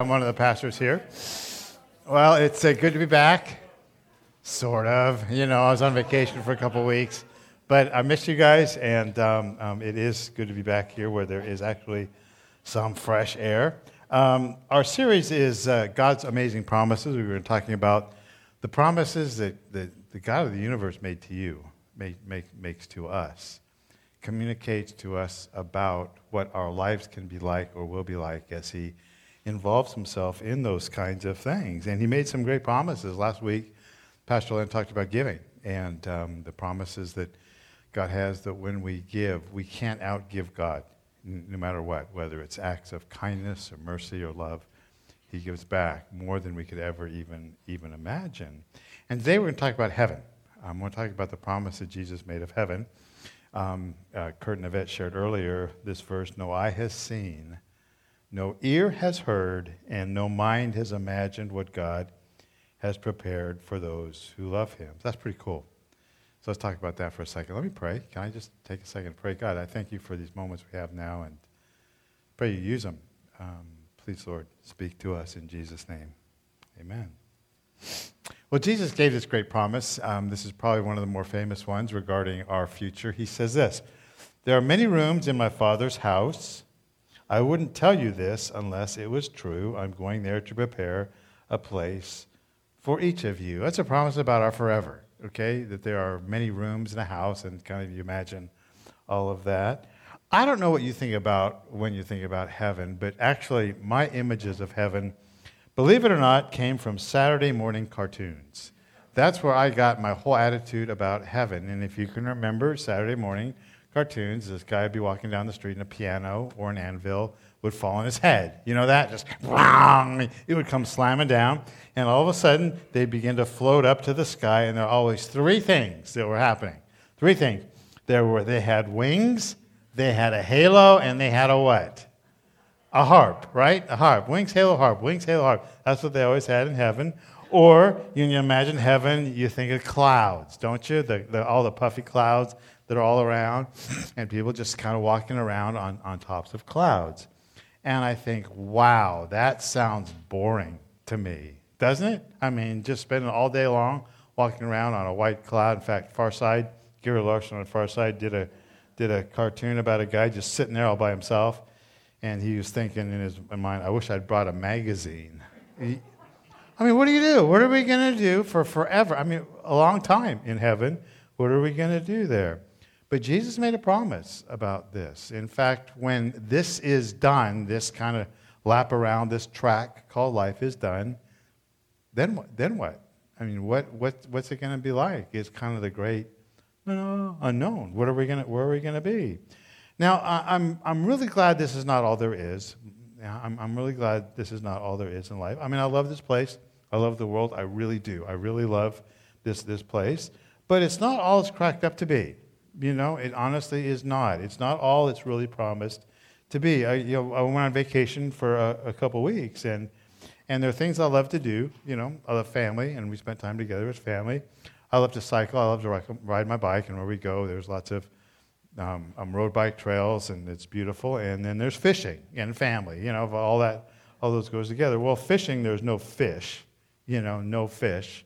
I'm one of the pastors here. Well, it's uh, good to be back. Sort of. You know, I was on vacation for a couple weeks, but I missed you guys, and um, um, it is good to be back here where there is actually some fresh air. Um, our series is uh, God's Amazing Promises. We were talking about the promises that, that the God of the universe made to you, make, make, makes to us, communicates to us about what our lives can be like or will be like as He involves himself in those kinds of things. And he made some great promises. Last week, Pastor Len talked about giving and um, the promises that God has that when we give, we can't outgive God, no matter what, whether it's acts of kindness or mercy or love. He gives back more than we could ever even, even imagine. And today we're going to talk about heaven. We're going to talk about the promise that Jesus made of heaven. Um, uh, Kurt shared earlier this verse No eye has seen, no ear has heard, and no mind has imagined what God has prepared for those who love him. That's pretty cool. So let's talk about that for a second. Let me pray. Can I just take a second and pray? God, I thank you for these moments we have now and pray you use them. Um, please, Lord, speak to us in Jesus' name. Amen. Well, Jesus gave this great promise. Um, this is probably one of the more famous ones regarding our future. He says this There are many rooms in my Father's house. I wouldn't tell you this unless it was true. I'm going there to prepare a place for each of you. That's a promise about our forever, okay? That there are many rooms in a house, and kind of you imagine all of that. I don't know what you think about when you think about heaven, but actually, my images of heaven, believe it or not, came from Saturday morning cartoons. That's where I got my whole attitude about heaven. And if you can remember Saturday morning cartoons, this guy would be walking down the street and a piano or an anvil would fall on his head. You know that? Just it would come slamming down, and all of a sudden they'd begin to float up to the sky, and there are always three things that were happening. Three things. There were they had wings, they had a halo, and they had a what? A harp, right? A harp. Wings, halo, harp. Wings, halo, harp. That's what they always had in heaven. Or you imagine heaven, you think of clouds, don't you? The, the, all the puffy clouds that are all around, and people just kind of walking around on, on tops of clouds. And I think, wow, that sounds boring to me, doesn't it? I mean, just spending all day long walking around on a white cloud. In fact, Far Side, Gary Larson on Far Side did a, did a cartoon about a guy just sitting there all by himself. And he was thinking in his mind, I wish I'd brought a magazine. I mean, what do you do? What are we going to do for forever? I mean, a long time in heaven. What are we going to do there? But Jesus made a promise about this. In fact, when this is done, this kind of lap around this track called life is done, then what? Then what? I mean, what, what, what's it going to be like? It's kind of the great uh, unknown. What are we gonna, where are we going to be? Now, I'm, I'm really glad this is not all there is. I'm, I'm really glad this is not all there is in life. I mean, I love this place. I love the world. I really do. I really love this, this place. But it's not all it's cracked up to be. You know, it honestly is not. It's not all it's really promised to be. I, you know, I went on vacation for a, a couple weeks, and and there are things I love to do. You know, I love family, and we spent time together as family. I love to cycle. I love to ride my bike, and where we go, there's lots of um, um, road bike trails, and it's beautiful. And then there's fishing and family. You know, all that, all those goes together. Well, fishing, there's no fish. You know, no fish.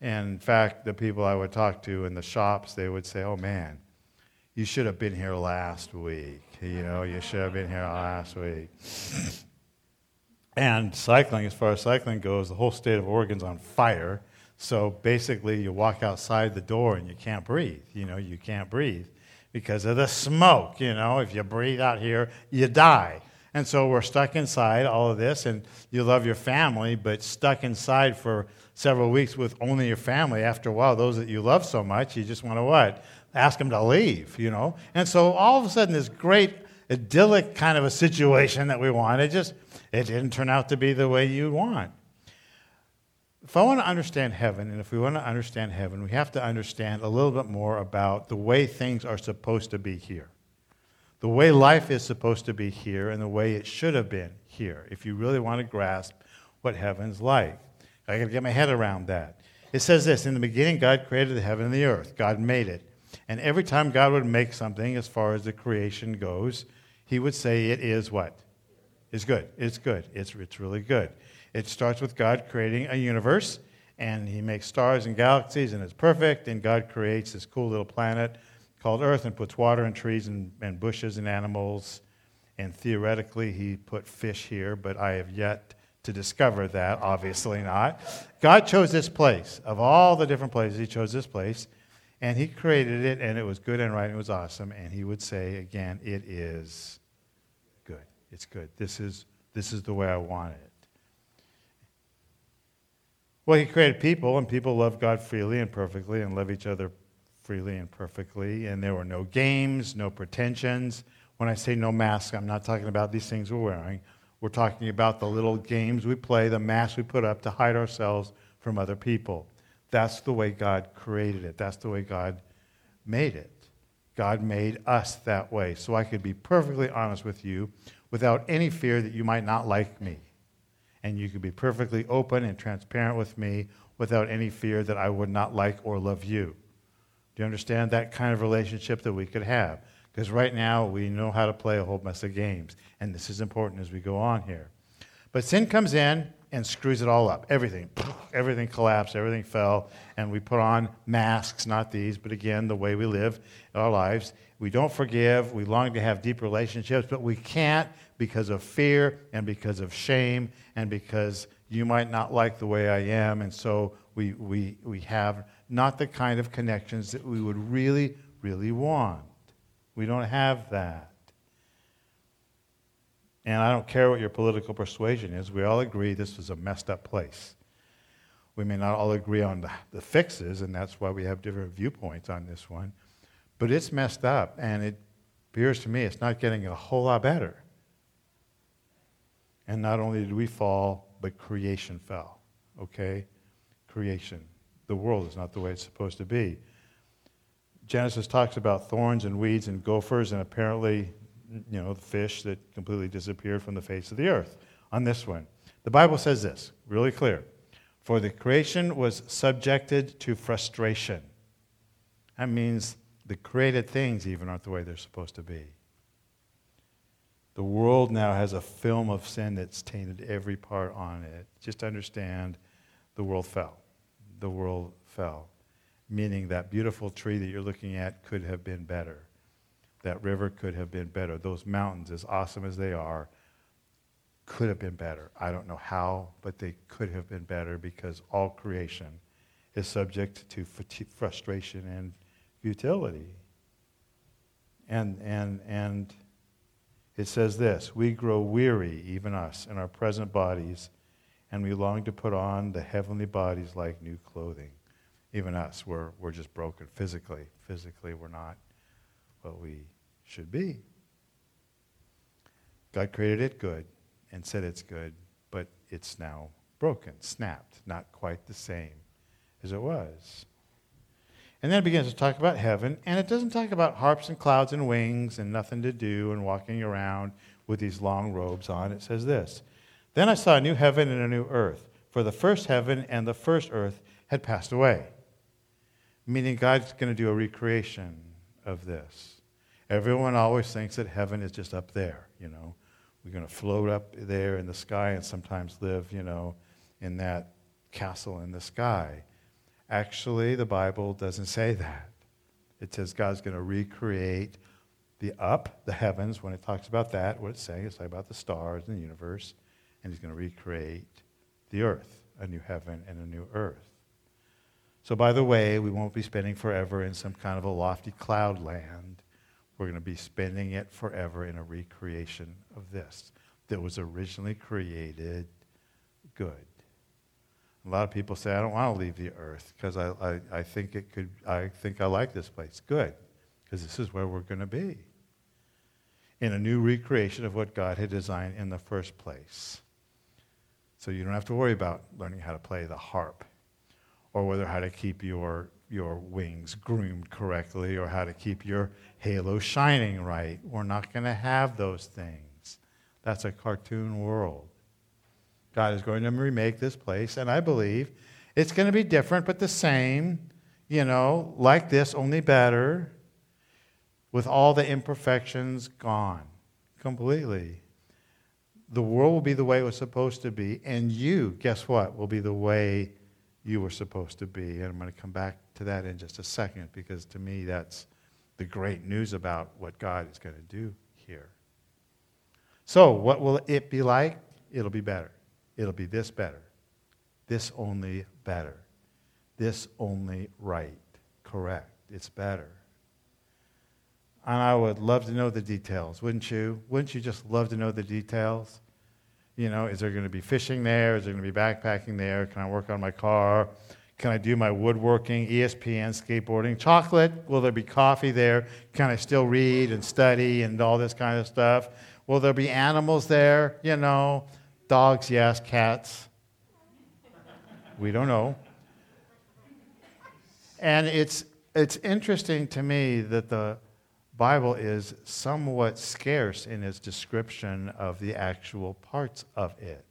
And in fact, the people I would talk to in the shops, they would say, "Oh man, you should have been here last week. You know, you should have been here last week." and cycling, as far as cycling goes, the whole state of Oregon's on fire. So basically, you walk outside the door and you can't breathe. You know, you can't breathe because of the smoke. You know, if you breathe out here, you die. And so we're stuck inside all of this, and you love your family, but stuck inside for several weeks with only your family, after a while, those that you love so much, you just want to what? Ask them to leave, you know? And so all of a sudden, this great idyllic kind of a situation that we wanted, just it didn't turn out to be the way you want. If I want to understand heaven, and if we want to understand heaven, we have to understand a little bit more about the way things are supposed to be here. The way life is supposed to be here and the way it should have been here, if you really want to grasp what heaven's like. I got to get my head around that. It says this In the beginning, God created the heaven and the earth. God made it. And every time God would make something, as far as the creation goes, he would say, It is what? It's good. It's good. It's, it's really good. It starts with God creating a universe, and He makes stars and galaxies, and it's perfect. And God creates this cool little planet called Earth and puts water and trees and, and bushes and animals. And theoretically, He put fish here, but I have yet to discover that, obviously not. God chose this place. Of all the different places, He chose this place. And He created it, and it was good and right, and it was awesome. And He would say again, It is good. It's good. This is, this is the way I want it. Well, He created people, and people love God freely and perfectly and love each other freely and perfectly. And there were no games, no pretensions. When I say no mask, I'm not talking about these things we're wearing. We're talking about the little games we play, the masks we put up to hide ourselves from other people. That's the way God created it. That's the way God made it. God made us that way. So I could be perfectly honest with you without any fear that you might not like me. And you could be perfectly open and transparent with me without any fear that I would not like or love you. Do you understand that kind of relationship that we could have? Because right now we know how to play a whole mess of games. And this is important as we go on here. But sin comes in and screws it all up. Everything, everything collapsed, everything fell, and we put on masks, not these, but again, the way we live our lives. We don't forgive. We long to have deep relationships, but we can't because of fear and because of shame and because you might not like the way I am. And so we, we, we have not the kind of connections that we would really, really want. We don't have that. And I don't care what your political persuasion is, we all agree this was a messed up place. We may not all agree on the, the fixes, and that's why we have different viewpoints on this one. But it's messed up, and it appears to me it's not getting a whole lot better. And not only did we fall, but creation fell. Okay? Creation. The world is not the way it's supposed to be. Genesis talks about thorns and weeds and gophers, and apparently you know, the fish that completely disappeared from the face of the earth on this one. The Bible says this, really clear. For the creation was subjected to frustration. That means the created things even aren't the way they're supposed to be. The world now has a film of sin that's tainted every part on it. Just understand the world fell. The world fell. Meaning that beautiful tree that you're looking at could have been better that river could have been better. Those mountains, as awesome as they are, could have been better. I don't know how, but they could have been better because all creation is subject to frustration and futility. And, and, and it says this We grow weary, even us, in our present bodies, and we long to put on the heavenly bodies like new clothing. Even us, we're, we're just broken physically. Physically, we're not what we should be. God created it good and said it's good, but it's now broken, snapped, not quite the same as it was. And then it begins to talk about heaven, and it doesn't talk about harps and clouds and wings and nothing to do and walking around with these long robes on. It says this Then I saw a new heaven and a new earth, for the first heaven and the first earth had passed away. Meaning God's going to do a recreation of this. Everyone always thinks that heaven is just up there, you know. We're going to float up there in the sky and sometimes live, you know, in that castle in the sky. Actually, the Bible doesn't say that. It says God's going to recreate the up, the heavens. When it talks about that, what it's saying, it's talking about the stars and the universe, and He's going to recreate the earth, a new heaven and a new earth. So, by the way, we won't be spending forever in some kind of a lofty cloud land. We're going to be spending it forever in a recreation of this that was originally created good. A lot of people say, I don't want to leave the earth because I, I, I think it could, I think I like this place. Good, because this is where we're going to be. In a new recreation of what God had designed in the first place. So you don't have to worry about learning how to play the harp or whether how to keep your your wings groomed correctly or how to keep your halo shining right. We're not going to have those things. That's a cartoon world. God is going to remake this place, and I believe it's going to be different, but the same, you know, like this, only better, with all the imperfections gone completely. The world will be the way it was supposed to be, and you, guess what, will be the way you were supposed to be. And I'm going to come back to that in just a second because to me that's the great news about what God is going to do here. So, what will it be like? It'll be better. It'll be this better. This only better. This only right. Correct. It's better. And I would love to know the details, wouldn't you? Wouldn't you just love to know the details? You know, is there going to be fishing there? Is there going to be backpacking there? Can I work on my car? Can I do my woodworking, ESPN, skateboarding? Chocolate? Will there be coffee there? Can I still read and study and all this kind of stuff? Will there be animals there? You know, dogs, yes, cats. We don't know. And it's, it's interesting to me that the Bible is somewhat scarce in its description of the actual parts of it.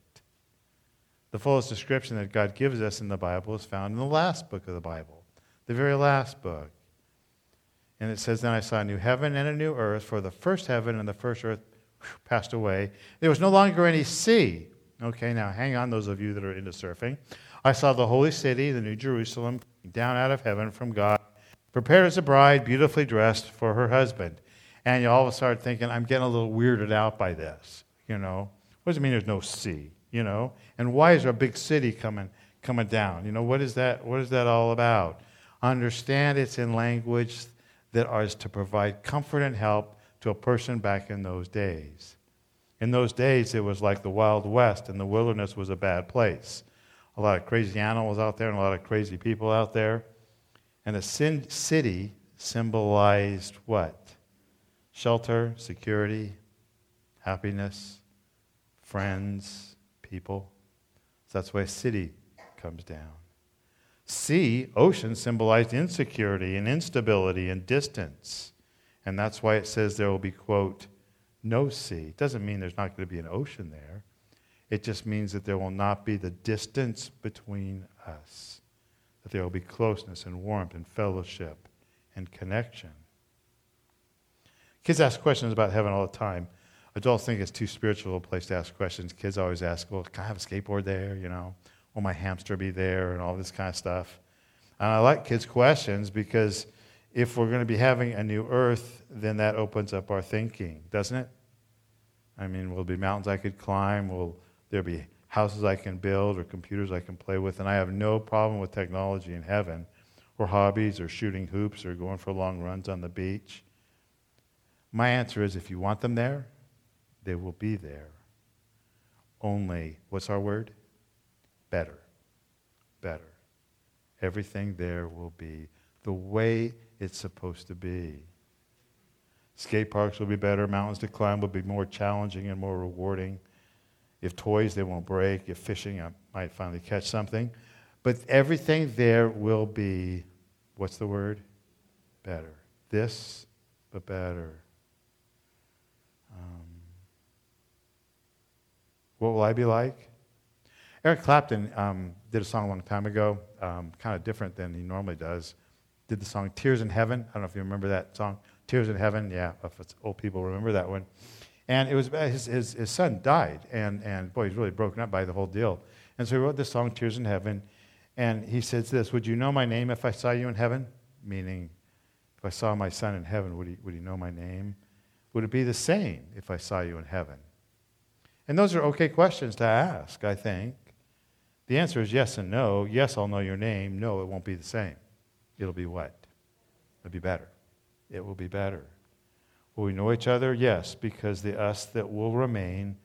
The fullest description that God gives us in the Bible is found in the last book of the Bible, the very last book. And it says, Then I saw a new heaven and a new earth, for the first heaven and the first earth passed away. There was no longer any sea. Okay, now hang on, those of you that are into surfing. I saw the holy city, the New Jerusalem, down out of heaven from God, prepared as a bride, beautifully dressed for her husband. And you all of a sudden thinking, I'm getting a little weirded out by this. You know, what does it mean there's no sea? You know, and why is there a big city coming coming down? You know, what is that? What is that all about? Understand it's in language that is to provide comfort and help to a person back in those days. In those days, it was like the Wild West, and the wilderness was a bad place. A lot of crazy animals out there, and a lot of crazy people out there. And a city symbolized what? Shelter, security, happiness, friends, people. So that's why city comes down. Sea, ocean, symbolized insecurity and instability and distance. And that's why it says there will be, quote, no sea. It doesn't mean there's not going to be an ocean there. It just means that there will not be the distance between us, that there will be closeness and warmth and fellowship and connection. Kids ask questions about heaven all the time. Adults think it's too spiritual a place to ask questions. Kids always ask, well, can I have a skateboard there? You know, will my hamster be there? And all this kind of stuff. And I like kids' questions because if we're going to be having a new earth, then that opens up our thinking, doesn't it? I mean, will there be mountains I could climb? Will there be houses I can build or computers I can play with? And I have no problem with technology in heaven or hobbies or shooting hoops or going for long runs on the beach. My answer is if you want them there, they will be there. Only, what's our word? Better. Better. Everything there will be the way it's supposed to be. Skate parks will be better. Mountains to climb will be more challenging and more rewarding. If toys, they won't break. If fishing, I might finally catch something. But everything there will be, what's the word? Better. This, but better. Um, what will I be like? Eric Clapton um, did a song a long time ago, um, kind of different than he normally does. Did the song Tears in Heaven. I don't know if you remember that song. Tears in Heaven, yeah, if it's old people remember that one. And it was his, his, his son died, and, and boy, he's really broken up by the whole deal. And so he wrote this song, Tears in Heaven, and he says this Would you know my name if I saw you in heaven? Meaning, if I saw my son in heaven, would he, would he know my name? Would it be the same if I saw you in heaven? And those are okay questions to ask, I think. The answer is yes and no. Yes, I'll know your name. No, it won't be the same. It'll be what? It'll be better it will be better. Will we know each other? Yes, because the us that will remain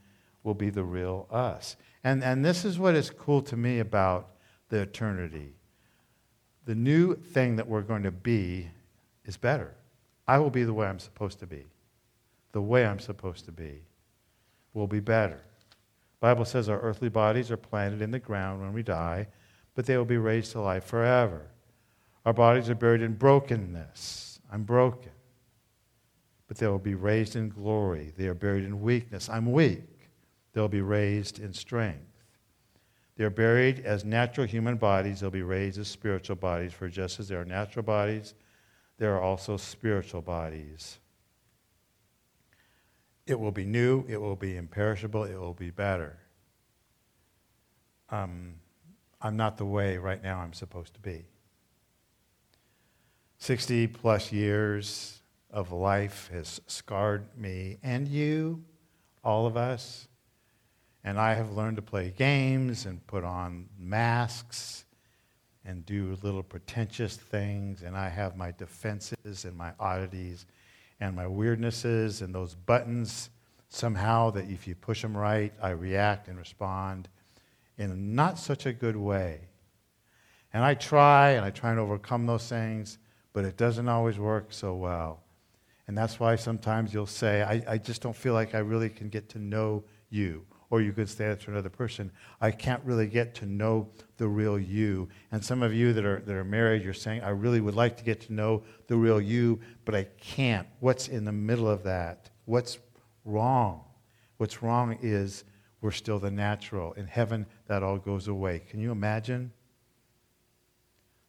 will be the real us. And, and this is what is cool to me about the eternity. The new thing that we're going to be is better. I will be the way I'm supposed to be. The way I'm supposed to be will be better. The Bible says our earthly bodies are planted in the ground when we die, but they will be raised to life forever. Our bodies are buried in brokenness I'm broken. But they will be raised in glory. They are buried in weakness. I'm weak. They'll be raised in strength. They are buried as natural human bodies. They'll be raised as spiritual bodies. For just as there are natural bodies, there are also spiritual bodies. It will be new, it will be imperishable, it will be better. Um, I'm not the way right now I'm supposed to be. 60 plus years of life has scarred me and you, all of us. And I have learned to play games and put on masks and do little pretentious things. And I have my defenses and my oddities and my weirdnesses and those buttons somehow that if you push them right, I react and respond in not such a good way. And I try and I try and overcome those things, but it doesn't always work so well. And that's why sometimes you'll say, I, I just don't feel like I really can get to know you. Or you could say that to another person, I can't really get to know the real you. And some of you that are, that are married, you're saying, I really would like to get to know the real you, but I can't. What's in the middle of that? What's wrong? What's wrong is we're still the natural. In heaven, that all goes away. Can you imagine?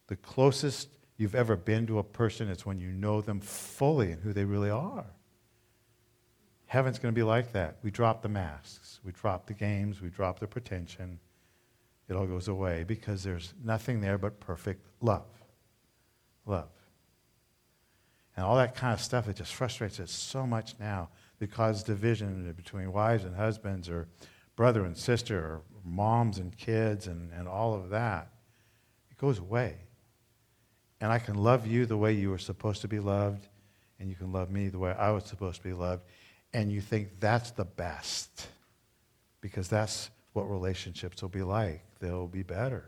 The closest you've ever been to a person it's when you know them fully and who they really are. Heaven's going to be like that. We drop the masks, we drop the games, we drop the pretension. It all goes away because there's nothing there but perfect love. Love. And all that kind of stuff, it just frustrates us so much now because division between wives and husbands or brother and sister or moms and kids and, and all of that. It goes away. And I can love you the way you were supposed to be loved, and you can love me the way I was supposed to be loved. And you think that's the best because that's what relationships will be like. They'll be better.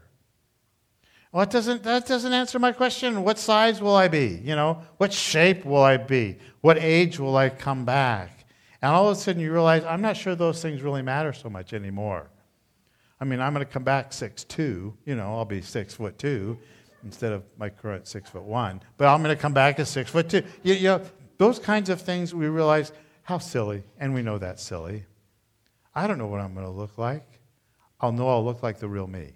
Well, that doesn't, that doesn't answer my question. What size will I be? You know, what shape will I be? What age will I come back? And all of a sudden you realize, I'm not sure those things really matter so much anymore. I mean, I'm going to come back six two. You know, I'll be six foot two instead of my current six foot one. But I'm going to come back as six foot two. You, you know, those kinds of things we realize how silly, and we know that's silly. I don't know what I'm going to look like. I'll know I'll look like the real me.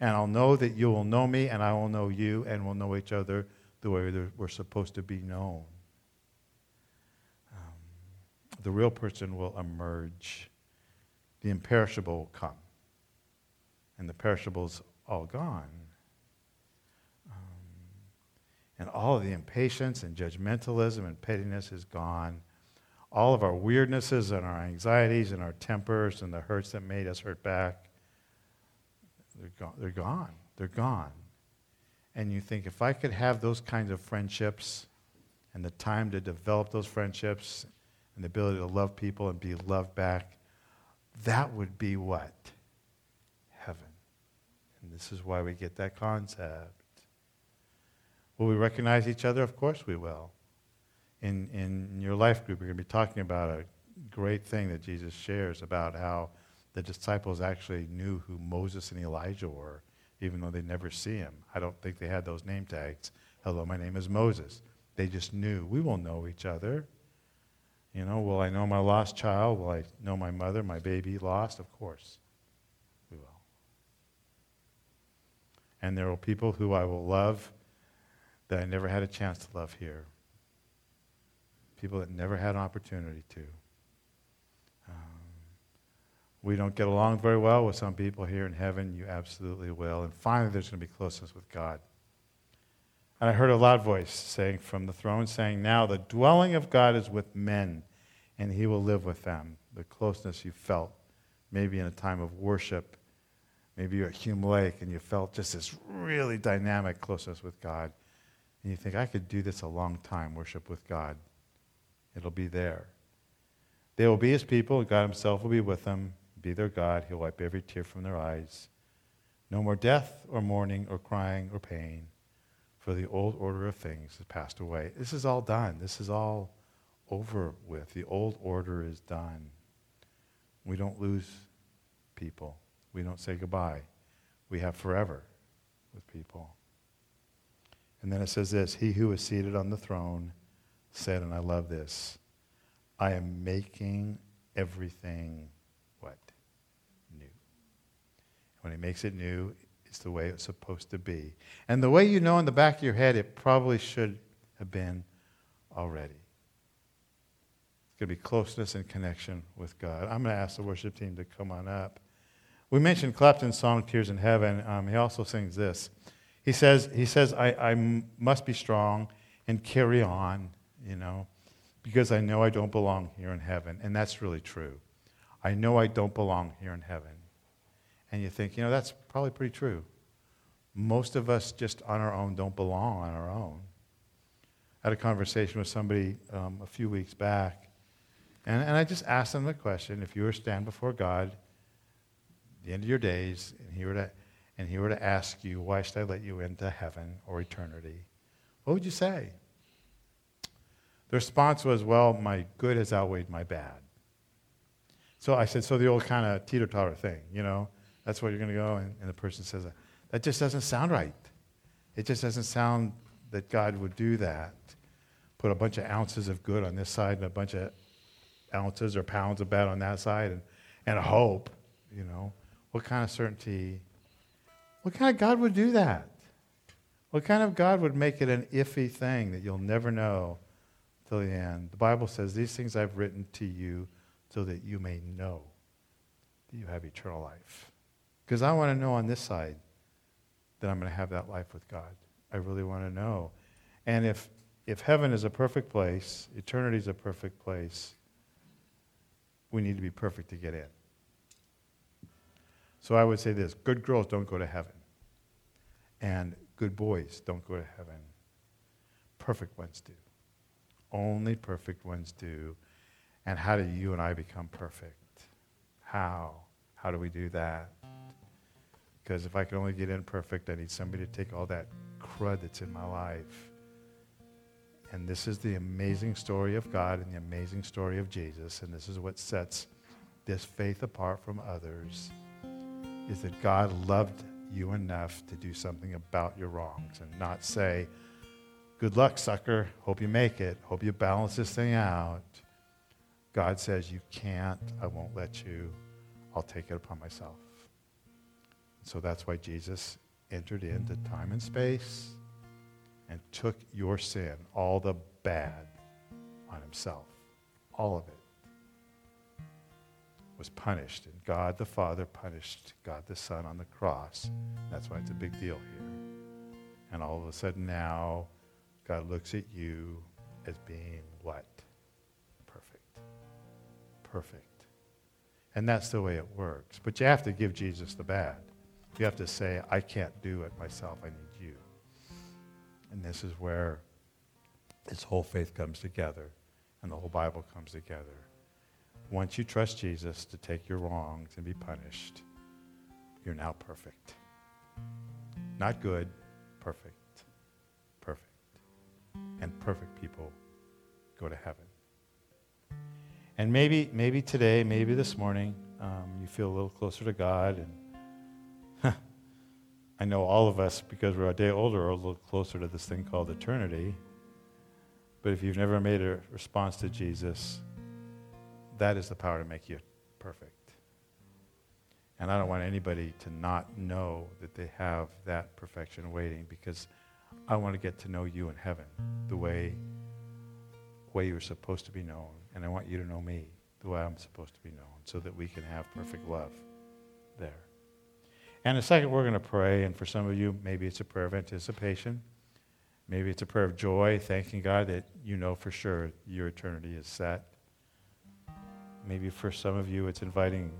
And I'll know that you will know me, and I will know you, and we'll know each other the way we're supposed to be known. Um, the real person will emerge. The imperishable will come. And the perishable's all gone and all of the impatience and judgmentalism and pettiness is gone. All of our weirdnesses and our anxieties and our tempers and the hurts that made us hurt back, they're gone. They're gone. They're gone. And you think, if I could have those kinds of friendships and the time to develop those friendships and the ability to love people and be loved back, that would be what? Heaven. And this is why we get that concept. Will we recognize each other? Of course we will. In, in your life group, you're going to be talking about a great thing that Jesus shares about how the disciples actually knew who Moses and Elijah were, even though they never see him. I don't think they had those name tags. Hello, my name is Moses. They just knew. We will know each other. You know, will I know my lost child? Will I know my mother, my baby lost? Of course. We will. And there will people who I will love that I never had a chance to love here. People that never had an opportunity to. Um, we don't get along very well with some people here in heaven. You absolutely will. And finally, there's going to be closeness with God. And I heard a loud voice saying from the throne, saying, Now the dwelling of God is with men, and he will live with them. The closeness you felt, maybe in a time of worship, maybe you're at Hume Lake and you felt just this really dynamic closeness with God. And you think, I could do this a long time, worship with God. It'll be there. They will be his people. God himself will be with them, be their God. He'll wipe every tear from their eyes. No more death or mourning or crying or pain, for the old order of things has passed away. This is all done. This is all over with. The old order is done. We don't lose people. We don't say goodbye. We have forever with people. And then it says this He who is seated on the throne said, and I love this, I am making everything what? New. When he makes it new, it's the way it's supposed to be. And the way you know in the back of your head, it probably should have been already. It's going to be closeness and connection with God. I'm going to ask the worship team to come on up. We mentioned Clapton's song, Tears in Heaven. Um, he also sings this. He says, he says I, I must be strong and carry on, you know, because I know I don't belong here in heaven. And that's really true. I know I don't belong here in heaven. And you think, you know, that's probably pretty true. Most of us just on our own don't belong on our own. I had a conversation with somebody um, a few weeks back, and, and I just asked them the question if you were to stand before God the end of your days, and he were to, and he were to ask you, why should I let you into heaven or eternity? What would you say? The response was, well, my good has outweighed my bad. So I said, so the old kind of teeter-totter thing, you know, that's where you're going to go. And, and the person says, that just doesn't sound right. It just doesn't sound that God would do that. Put a bunch of ounces of good on this side and a bunch of ounces or pounds of bad on that side and, and hope, you know. What kind of certainty? What kind of God would do that? What kind of God would make it an iffy thing that you'll never know till the end? The Bible says, These things I've written to you so that you may know that you have eternal life. Because I want to know on this side that I'm going to have that life with God. I really want to know. And if, if heaven is a perfect place, eternity is a perfect place, we need to be perfect to get in. So I would say this good girls don't go to heaven, and good boys don't go to heaven. Perfect ones do. Only perfect ones do. And how do you and I become perfect? How? How do we do that? Because if I can only get in perfect, I need somebody to take all that crud that's in my life. And this is the amazing story of God and the amazing story of Jesus. And this is what sets this faith apart from others is that God loved you enough to do something about your wrongs and not say, Good luck, sucker. Hope you make it. Hope you balance this thing out. God says, You can't. I won't let you. I'll take it upon myself. So that's why Jesus entered into time and space and took your sin, all the bad, on himself. All of it was punished. And God the Father punished God the Son on the cross. That's why it's a big deal here. And all of a sudden now, God looks at you as being what? Perfect. Perfect. And that's the way it works. But you have to give Jesus the bad. You have to say, I can't do it myself. I need you. And this is where this whole faith comes together and the whole Bible comes together. Once you trust Jesus to take your wrongs and be punished, you're now perfect. Not good, perfect. Perfect. And perfect people go to heaven. And maybe, maybe today, maybe this morning, um, you feel a little closer to God. And huh, I know all of us, because we're a day older, are a little closer to this thing called eternity. But if you've never made a response to Jesus, that is the power to make you perfect. And I don't want anybody to not know that they have that perfection waiting because I want to get to know you in heaven the way, way you're supposed to be known. And I want you to know me the way I'm supposed to be known so that we can have perfect love there. And a second, we're going to pray. And for some of you, maybe it's a prayer of anticipation. Maybe it's a prayer of joy, thanking God that you know for sure your eternity is set. Maybe for some of you, it's inviting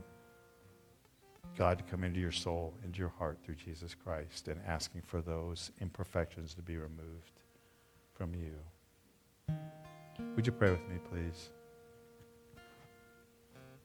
God to come into your soul, into your heart through Jesus Christ, and asking for those imperfections to be removed from you. Would you pray with me, please?